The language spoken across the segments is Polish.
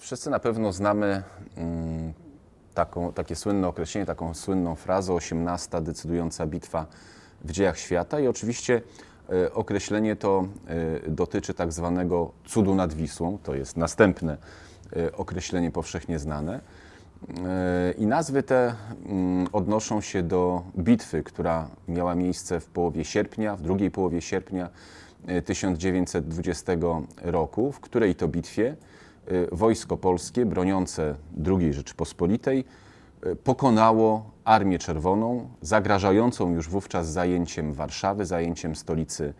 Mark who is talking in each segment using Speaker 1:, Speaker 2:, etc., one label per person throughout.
Speaker 1: Wszyscy na pewno znamy mm, taką, takie słynne określenie, taką słynną frazę 18 decydująca bitwa w dziejach świata i oczywiście e, określenie to e, dotyczy tak zwanego cudu nad Wisłą, to jest następne e, określenie powszechnie znane. I nazwy te mm, odnoszą się do bitwy, która miała miejsce w połowie sierpnia, w drugiej połowie sierpnia 1920 roku, w której to bitwie wojsko polskie broniące II Rzeczypospolitej y, pokonało Armię Czerwoną, zagrażającą już wówczas zajęciem Warszawy, zajęciem stolicy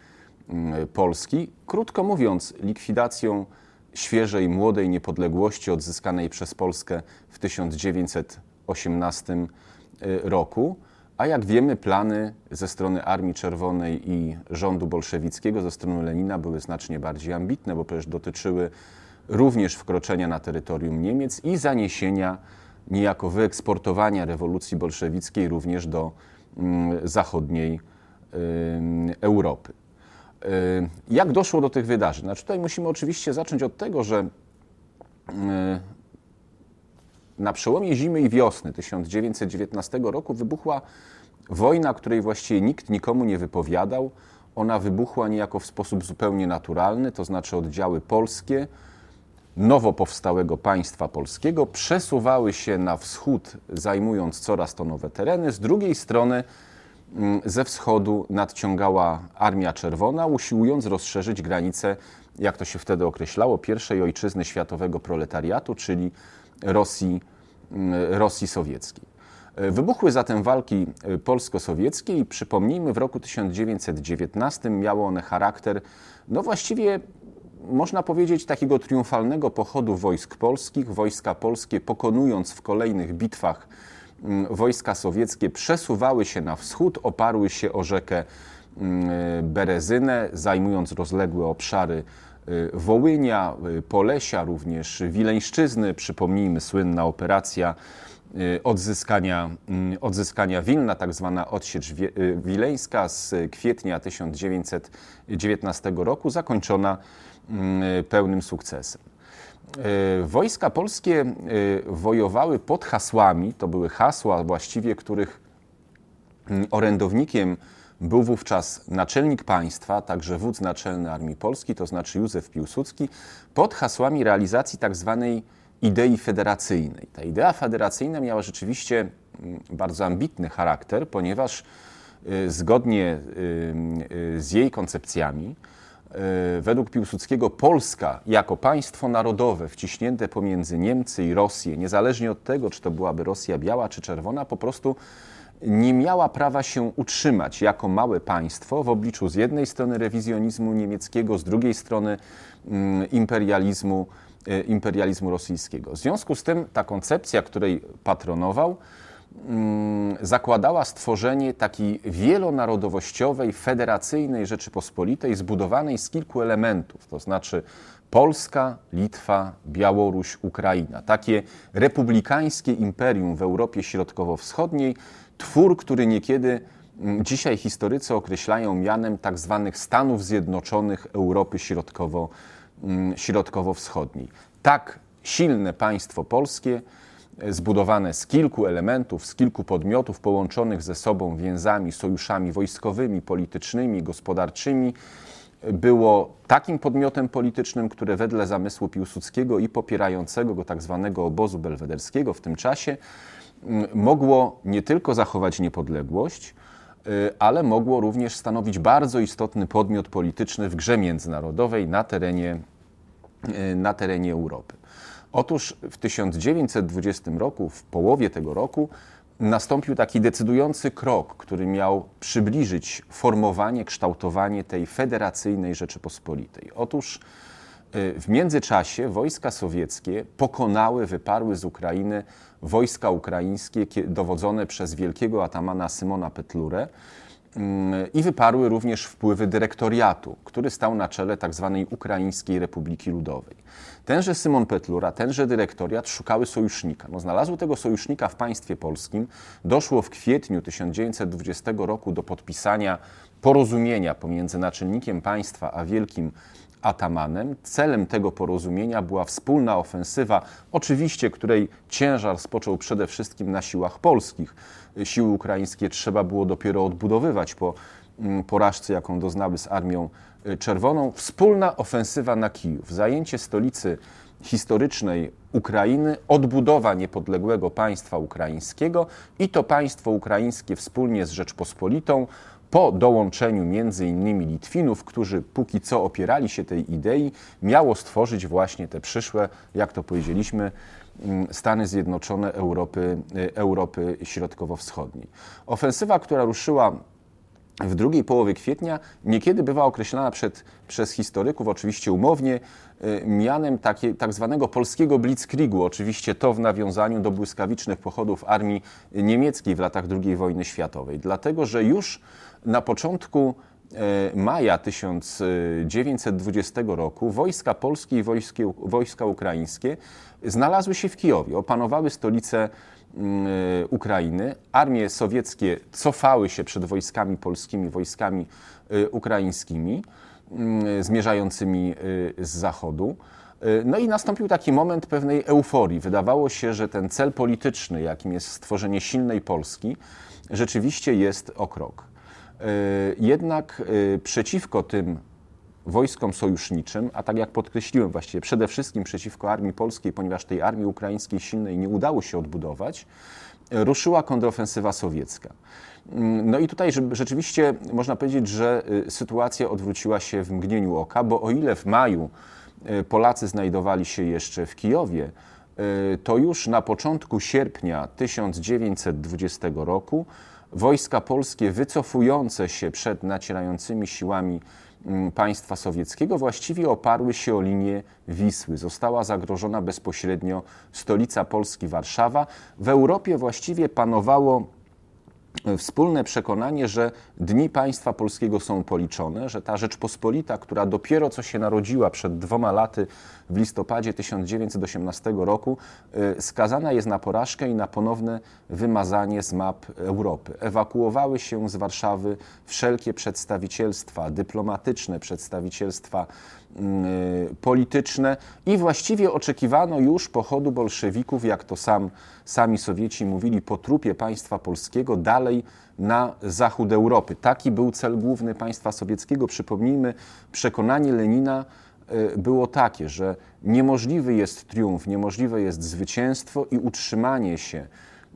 Speaker 1: mm, Polski. Krótko mówiąc, likwidacją świeżej, młodej niepodległości odzyskanej przez Polskę w 1918 y, roku. A jak wiemy, plany ze strony Armii Czerwonej i rządu bolszewickiego, ze strony Lenina były znacznie bardziej ambitne, bo przecież dotyczyły również wkroczenia na terytorium Niemiec i zaniesienia, niejako wyeksportowania rewolucji bolszewickiej również do mm, zachodniej Europy. Jak doszło do tych wydarzeń? Znaczy tutaj musimy oczywiście zacząć od tego, że na przełomie zimy i wiosny 1919 roku wybuchła wojna, której właściwie nikt nikomu nie wypowiadał. Ona wybuchła niejako w sposób zupełnie naturalny, to znaczy oddziały polskie, nowo powstałego państwa polskiego przesuwały się na wschód, zajmując coraz to nowe tereny. Z drugiej strony mm, ze wschodu nadciągała Armia Czerwona, usiłując rozszerzyć granice, jak to się wtedy określało, pierwszej ojczyzny światowego proletariatu, czyli Rosji, mm, Rosji Sowieckiej. Wybuchły zatem walki y, polsko-sowieckie i przypomnijmy, w roku 1919 miały one charakter, no właściwie można powiedzieć, takiego triumfalnego pochodu wojsk polskich. Wojska polskie, pokonując w kolejnych bitwach mm, wojska sowieckie, przesuwały się na wschód, oparły się o rzekę mm, Berezynę, zajmując rozległe obszary y, Wołynia, y, Polesia, również Wileńszczyzny. Przypomnijmy słynna operacja y, odzyskania, mm, odzyskania Wilna, tak zwana odsiecz wileńska z kwietnia 1919 roku, zakończona pełnym sukcesem. E, wojska polskie e, wojowały pod hasłami, to były hasła właściwie, których mm, orędownikiem był wówczas naczelnik państwa, także wódz naczelny Armii Polskiej, to znaczy Józef Piłsudski, pod hasłami realizacji tak zwanej idei federacyjnej. Ta idea federacyjna miała rzeczywiście mm, bardzo ambitny charakter, ponieważ zgodnie z jej koncepcjami według Piłsudskiego Polska jako państwo narodowe wciśnięte pomiędzy Niemcy i Rosję, niezależnie od tego, czy to byłaby Rosja biała czy czerwona, po prostu nie miała prawa się utrzymać jako małe państwo w obliczu z jednej strony rewizjonizmu niemieckiego, z drugiej strony mm, imperializmu, e, imperializmu rosyjskiego. W związku z tym ta koncepcja, której patronował, zakładała stworzenie takiej wielonarodowościowej, federacyjnej Rzeczypospolitej zbudowanej z kilku elementów, to znaczy Polska, Litwa, Białoruś, Ukraina. Takie republikańskie imperium w Europie Środkowo-Wschodniej, twór, który niekiedy mm, dzisiaj historycy określają mianem tak zwanych Stanów Zjednoczonych Europy mm, Środkowo-Wschodniej. Tak silne państwo polskie zbudowane z kilku elementów, z kilku podmiotów połączonych ze sobą więzami, sojuszami wojskowymi, politycznymi, gospodarczymi, było takim podmiotem politycznym, które wedle zamysłu Piłsudskiego i popierającego go tak zwanego obozu belwederskiego w tym czasie mogło nie tylko zachować niepodległość, y, ale mogło również stanowić bardzo istotny podmiot polityczny w grze międzynarodowej na terenie, y, na terenie Europy. Otóż w 1920 roku, w połowie tego roku, nastąpił taki decydujący krok, który miał przybliżyć formowanie, kształtowanie tej federacyjnej Rzeczypospolitej. Otóż y, w międzyczasie wojska sowieckie pokonały, wyparły z Ukrainy wojska ukraińskie dowodzone przez wielkiego atamana Symona Petlurę i wyparły również wpływy dyrektoriatu, który stał na czele tzw. Tak Ukraińskiej Republiki Ludowej. Tenże Simon Petlura, tenże dyrektoriat szukały sojusznika. No, znalazły tego sojusznika w państwie polskim. Doszło w kwietniu 1920 roku do podpisania porozumienia pomiędzy naczelnikiem państwa a wielkim atamanem. Celem tego porozumienia była wspólna ofensywa, oczywiście której ciężar spoczął przede wszystkim na siłach polskich. Siły ukraińskie trzeba było dopiero odbudowywać po mm, porażce, jaką doznały z Armią Czerwoną. Wspólna ofensywa na Kijów, zajęcie stolicy historycznej Ukrainy, odbudowa niepodległego państwa ukraińskiego i to państwo ukraińskie wspólnie z Rzeczpospolitą po dołączeniu między innymi Litwinów, którzy póki co opierali się tej idei, miało stworzyć właśnie te przyszłe, jak to powiedzieliśmy, mm, Stany Zjednoczone Europy, y, Europy Środkowo-Wschodniej. Ofensywa, która ruszyła w drugiej połowie kwietnia niekiedy bywa określana przed, przez historyków, oczywiście umownie, y, mianem takie, tak zwanego polskiego blitzkriegu. Oczywiście to w nawiązaniu do błyskawicznych pochodów armii niemieckiej w latach II wojny światowej. Dlatego, że już na początku e, maja 1920 roku wojska polskie i wojska ukraińskie znalazły się w Kijowie, opanowały stolicę Ukrainy. Armie sowieckie cofały się przed wojskami polskimi, wojskami e, ukraińskimi mm, zmierzającymi z zachodu. No i nastąpił taki moment pewnej euforii. Wydawało się, że ten cel polityczny, jakim jest stworzenie silnej Polski, rzeczywiście jest o krok. Jednak przeciwko tym wojskom sojuszniczym, a tak jak podkreśliłem właściwie przede wszystkim przeciwko armii polskiej, ponieważ tej armii ukraińskiej silnej nie udało się odbudować, e, ruszyła kontrofensywa sowiecka. Mm, no i tutaj rzeczywiście można powiedzieć, że sytuacja odwróciła się w mgnieniu oka, bo o ile w maju Polacy znajdowali się jeszcze w Kijowie, to już na początku sierpnia 1920 roku wojska polskie wycofujące się przed nacierającymi siłami państwa sowieckiego właściwie oparły się o linię Wisły. Została zagrożona bezpośrednio stolica Polski, Warszawa. W Europie właściwie panowało wspólne przekonanie, że dni państwa polskiego są policzone, że ta Rzeczpospolita, która dopiero co się narodziła przed dwoma laty w listopadzie 1918 roku, y, skazana jest na porażkę i na ponowne wymazanie z map Europy. Ewakuowały się z Warszawy wszelkie przedstawicielstwa dyplomatyczne, przedstawicielstwa polityczne i właściwie oczekiwano już pochodu bolszewików, jak to sam, sami Sowieci mówili, po trupie państwa polskiego dalej na zachód Europy. Taki był cel główny państwa sowieckiego. Przypomnijmy, przekonanie Lenina y, było takie, że niemożliwy jest triumf, niemożliwe jest zwycięstwo i utrzymanie się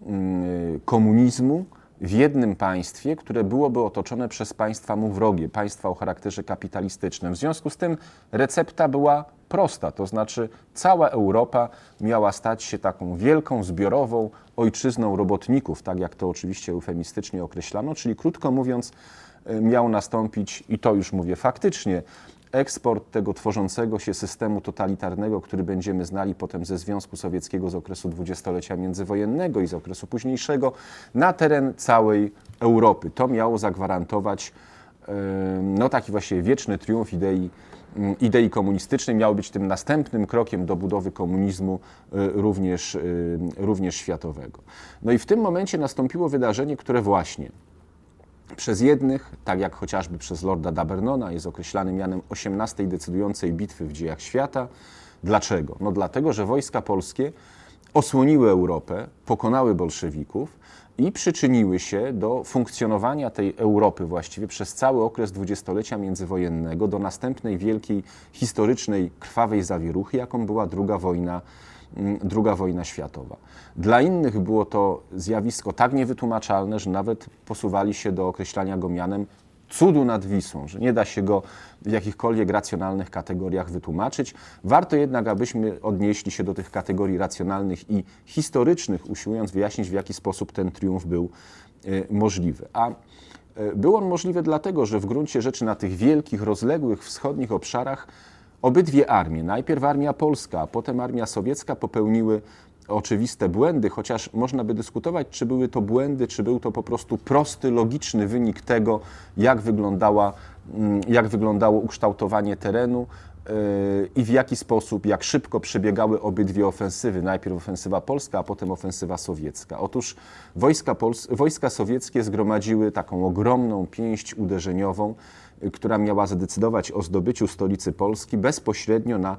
Speaker 1: y, komunizmu w jednym państwie, które byłoby otoczone przez państwa mu wrogie, państwa o charakterze kapitalistycznym. W związku z tym recepta była prosta, to znaczy cała Europa miała stać się taką wielką, zbiorową ojczyzną robotników, tak jak to oczywiście eufemistycznie określano, czyli krótko mówiąc, e, miał nastąpić, i to już mówię faktycznie, eksport tego tworzącego się systemu totalitarnego, który będziemy znali potem ze Związku Sowieckiego z okresu dwudziestolecia międzywojennego i z okresu późniejszego, na teren całej Europy. To miało zagwarantować no, taki właśnie wieczny triumf idei, mm, idei komunistycznej, miał być tym następnym krokiem do budowy komunizmu y, również, y, również światowego. No i w tym momencie nastąpiło wydarzenie, które właśnie przez jednych, tak jak chociażby przez Lorda Dabernona, jest określany mianem 18 decydującej bitwy w dziejach świata. Dlaczego? No dlatego, że wojska polskie osłoniły Europę, pokonały bolszewików i przyczyniły się do funkcjonowania tej Europy właściwie przez cały okres dwudziestolecia międzywojennego, do następnej wielkiej historycznej, krwawej zawieruchy, jaką była II wojna Mm, II wojna światowa. Dla innych było to zjawisko tak niewytłumaczalne, że nawet posuwali się do określania go mianem cudu nad Wisłą, że nie da się go w jakichkolwiek racjonalnych kategoriach wytłumaczyć. Warto jednak, abyśmy odnieśli się do tych kategorii racjonalnych i historycznych, usiłując wyjaśnić, w jaki sposób ten triumf był y, możliwy. A y, był on możliwy dlatego, że w gruncie rzeczy na tych wielkich, rozległych wschodnich obszarach Obydwie armie, najpierw armia polska, a potem armia sowiecka, popełniły oczywiste błędy, chociaż można by dyskutować, czy były to błędy, czy był to po prostu prosty, logiczny wynik tego, jak, wyglądała, mm, jak wyglądało ukształtowanie terenu i w jaki sposób, jak szybko przebiegały obydwie ofensywy. Najpierw ofensywa polska, a potem ofensywa sowiecka. Otóż wojska, Pols wojska sowieckie zgromadziły taką ogromną pięść uderzeniową, która miała zadecydować o zdobyciu stolicy Polski bezpośrednio na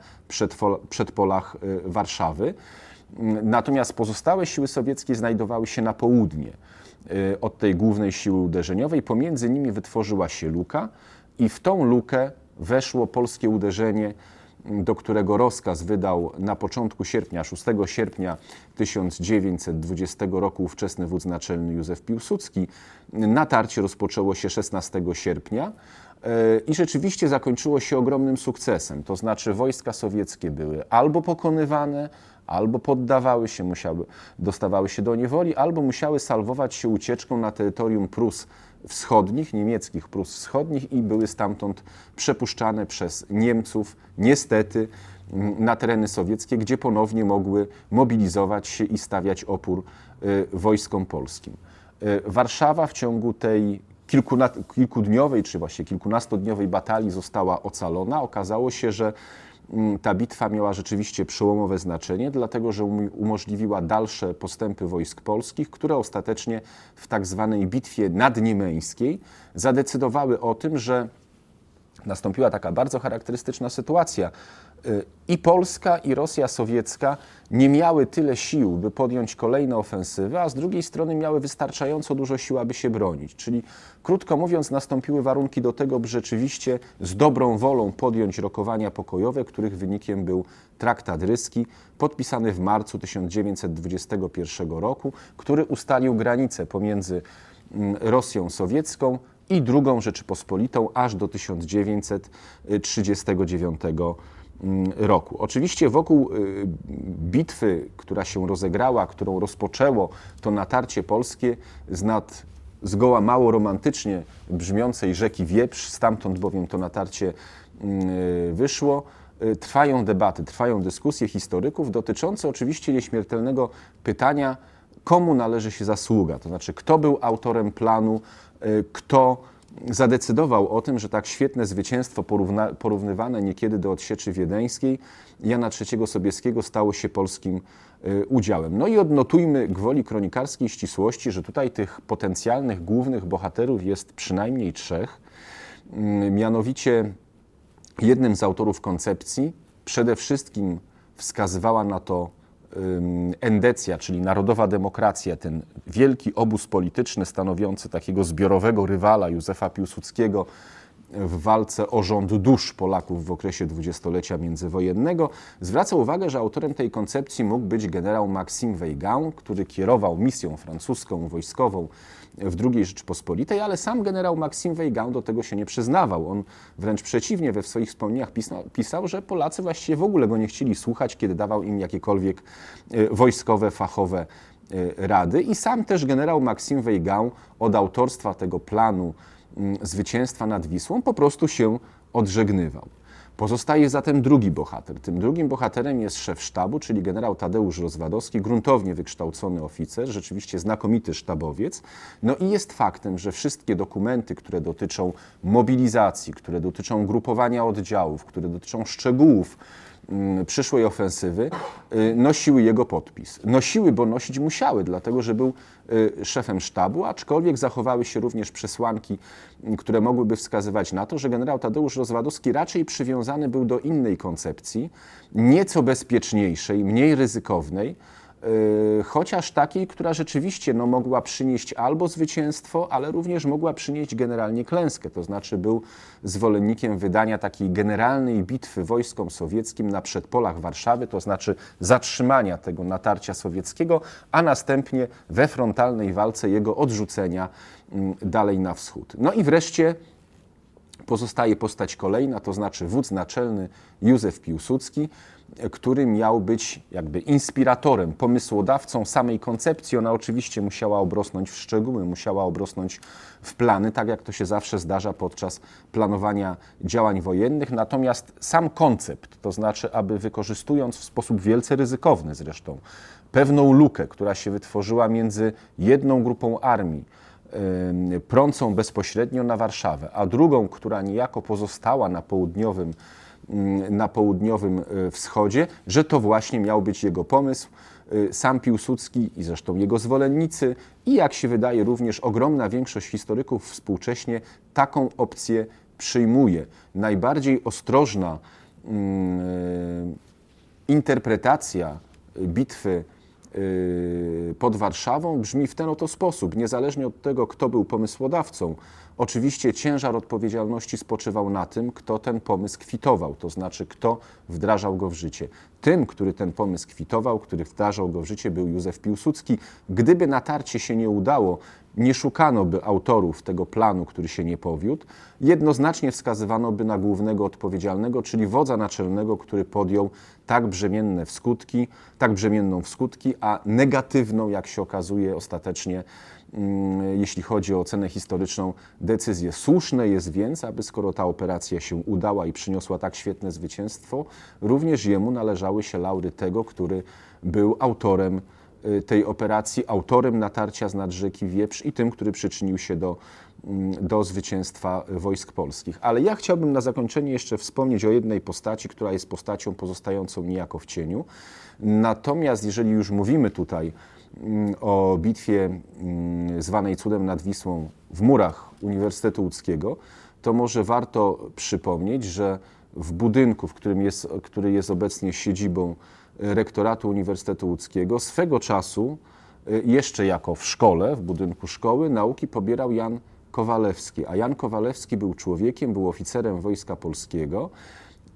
Speaker 1: przedpolach Warszawy. Natomiast pozostałe siły sowieckie znajdowały się na południe od tej głównej siły uderzeniowej. Pomiędzy nimi wytworzyła się luka i w tą lukę weszło polskie uderzenie, do którego rozkaz wydał na początku sierpnia, 6 sierpnia 1920 roku ówczesny wódz naczelny Józef Piłsudski. Natarcie rozpoczęło się 16 sierpnia i rzeczywiście zakończyło się ogromnym sukcesem. To znaczy wojska sowieckie były albo pokonywane, albo poddawały się, musiały, dostawały się do niewoli, albo musiały salwować się ucieczką na terytorium Prus wschodnich, niemieckich Prus wschodnich i były stamtąd przepuszczane przez Niemców, niestety, mm, na tereny sowieckie, gdzie ponownie mogły mobilizować się i stawiać opór y, wojskom polskim. Y, Warszawa w ciągu tej kilkudniowej, czy właśnie kilkunastodniowej batalii została ocalona. Okazało się, że Mm, ta bitwa miała rzeczywiście przełomowe znaczenie, dlatego że umożliwiła dalsze postępy wojsk polskich, które ostatecznie w tak zwanej bitwie nadniemeńskiej zadecydowały o tym, że nastąpiła taka bardzo charakterystyczna sytuacja. Y, I Polska, i Rosja sowiecka nie miały tyle sił, by podjąć kolejne ofensywy, a z drugiej strony miały wystarczająco dużo sił, aby się bronić. Czyli, krótko mówiąc, nastąpiły warunki do tego, by rzeczywiście z dobrą wolą podjąć rokowania pokojowe, których wynikiem był traktat ryski, podpisany w marcu 1921 roku, który ustalił granice pomiędzy mm, Rosją sowiecką i drugą Rzeczypospolitą aż do 1939 mm, roku. Oczywiście wokół y, bitwy, która się rozegrała, którą rozpoczęło to natarcie polskie z nad zgoła mało romantycznie brzmiącej rzeki Wieprz, stamtąd bowiem to natarcie mm, wyszło, y, trwają debaty, trwają dyskusje historyków dotyczące oczywiście nieśmiertelnego pytania, komu należy się zasługa, to znaczy kto był autorem planu, kto zadecydował o tym, że tak świetne zwycięstwo porówna, porównywane niekiedy do odsieczy wiedeńskiej Jana III Sobieskiego stało się polskim y, udziałem. No i odnotujmy gwoli kronikarskiej ścisłości, że tutaj tych potencjalnych głównych bohaterów jest przynajmniej trzech. Mm, mianowicie jednym z autorów koncepcji przede wszystkim wskazywała na to endecja, czyli narodowa demokracja, ten wielki obóz polityczny stanowiący takiego zbiorowego rywala Józefa Piłsudskiego w walce o rząd dusz Polaków w okresie dwudziestolecia międzywojennego, zwraca uwagę, że autorem tej koncepcji mógł być generał Maxime Weygand, który kierował misją francuską, wojskową w II Rzeczypospolitej, ale sam generał Maxime Weygand do tego się nie przyznawał. On wręcz przeciwnie we swoich wspomnieniach pisał, że Polacy właściwie w ogóle go nie chcieli słuchać, kiedy dawał im jakiekolwiek e, wojskowe, fachowe e, rady. I sam też generał Maxime Weygand od autorstwa tego planu zwycięstwa nad Wisłą po prostu się odżegnywał. Pozostaje zatem drugi bohater. Tym drugim bohaterem jest szef sztabu, czyli generał Tadeusz Rozwadowski, gruntownie wykształcony oficer, rzeczywiście znakomity sztabowiec. No i jest faktem, że wszystkie dokumenty, które dotyczą mobilizacji, które dotyczą grupowania oddziałów, które dotyczą szczegółów Mm, przyszłej ofensywy y, nosiły jego podpis. Nosiły, bo nosić musiały, dlatego że był y, szefem sztabu, aczkolwiek zachowały się również przesłanki, mm, które mogłyby wskazywać na to, że generał Tadeusz Rozwadowski raczej przywiązany był do innej koncepcji, nieco bezpieczniejszej, mniej ryzykownej, chociaż takiej, która rzeczywiście no, mogła przynieść albo zwycięstwo, ale również mogła przynieść generalnie klęskę. To znaczy był zwolennikiem wydania takiej generalnej bitwy wojskom sowieckim na przedpolach Warszawy, to znaczy zatrzymania tego natarcia sowieckiego, a następnie we frontalnej walce jego odrzucenia mm, dalej na wschód. No i wreszcie pozostaje postać kolejna, to znaczy wódz naczelny Józef Piłsudski, który miał być jakby inspiratorem, pomysłodawcą samej koncepcji. Ona oczywiście musiała obrosnąć w szczegóły, musiała obrosnąć w plany, tak jak to się zawsze zdarza podczas planowania działań wojennych. Natomiast sam koncept, to znaczy, aby wykorzystując w sposób wielce ryzykowny zresztą pewną lukę, która się wytworzyła między jedną grupą armii, prącą bezpośrednio na Warszawę, a drugą, która niejako pozostała na południowym mm, na południowym e, wschodzie, że to właśnie miał być jego pomysł. E, Sam Piłsudski i zresztą jego zwolennicy i jak się wydaje również ogromna większość historyków współcześnie taką opcję przyjmuje. Najbardziej ostrożna mm, e, interpretacja bitwy pod Warszawą brzmi w ten oto sposób. Niezależnie od tego, kto był pomysłodawcą, oczywiście ciężar odpowiedzialności spoczywał na tym, kto ten pomysł kwitował, to znaczy kto wdrażał go w życie. Tym, który ten pomysł kwitował, który wdrażał go w życie, był Józef Piłsudski. Gdyby natarcie się nie udało, nie szukano by autorów tego planu, który się nie powiódł, jednoznacznie wskazywano by na głównego odpowiedzialnego, czyli wodza naczelnego, który podjął tak brzemienne w skutki, tak brzemienną w skutki, a negatywną, jak się okazuje ostatecznie, jeśli chodzi o ocenę historyczną, decyzję. Słuszne jest więc, aby skoro ta operacja się udała i przyniosła tak świetne zwycięstwo, również jemu należały się laury tego, który był autorem y, tej operacji, autorem natarcia z nad rzeki Wieprz i tym, który przyczynił się do, mm, do zwycięstwa wojsk polskich. Ale ja chciałbym na zakończenie jeszcze wspomnieć o jednej postaci, która jest postacią pozostającą niejako w cieniu. Natomiast jeżeli już mówimy tutaj mm, o bitwie mm, zwanej cudem nad Wisłą w murach Uniwersytetu Łódzkiego, to może warto przypomnieć, że w budynku, w którym jest, który jest obecnie siedzibą rektoratu Uniwersytetu Łódzkiego, swego czasu, y, jeszcze jako w szkole, w budynku szkoły, nauki pobierał Jan Kowalewski. A Jan Kowalewski był człowiekiem, był oficerem Wojska Polskiego,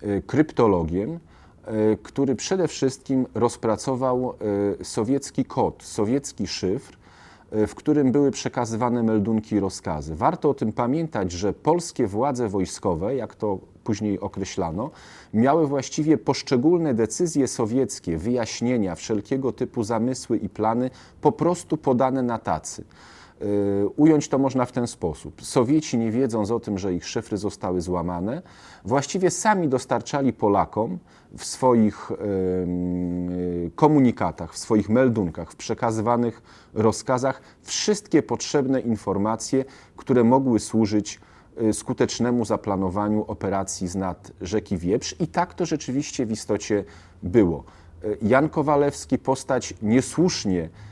Speaker 1: y, kryptologiem, y, który przede wszystkim rozpracował y, sowiecki kod, sowiecki szyfr, w którym były przekazywane meldunki i rozkazy. Warto o tym pamiętać, że polskie władze wojskowe, jak to później określano, miały właściwie poszczególne decyzje sowieckie, wyjaśnienia, wszelkiego typu zamysły i plany po prostu podane na tacy. Y, Ująć to można w ten sposób. Sowieci, nie wiedząc o tym, że ich szyfry zostały złamane, właściwie sami dostarczali Polakom w swoich y, komunikatach, w swoich meldunkach, w przekazywanych rozkazach wszystkie potrzebne informacje, które mogły służyć y, skutecznemu zaplanowaniu operacji z nad rzeki Wieprz. I tak to rzeczywiście w istocie było. Y, Jan Kowalewski, postać niesłusznie y,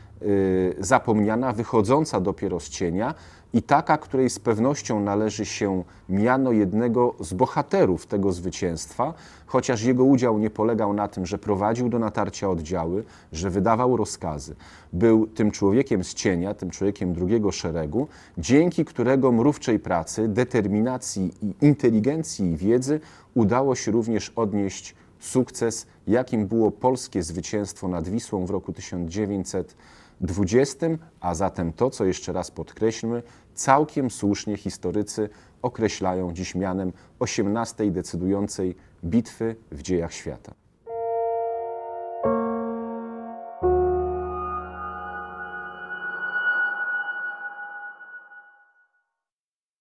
Speaker 1: zapomniana, wychodząca dopiero z cienia i taka, której z pewnością należy się miano jednego z bohaterów tego zwycięstwa, chociaż jego udział nie polegał na tym, że prowadził do natarcia oddziały, że wydawał rozkazy. Był tym człowiekiem z cienia, tym człowiekiem drugiego szeregu, dzięki którego mrówczej pracy, determinacji i inteligencji i wiedzy udało się również odnieść sukces, jakim było polskie zwycięstwo nad Wisłą w roku 1920, a zatem to, co jeszcze raz podkreślmy, całkiem słusznie historycy określają dziś mianem 18 decydującej bitwy w dziejach świata.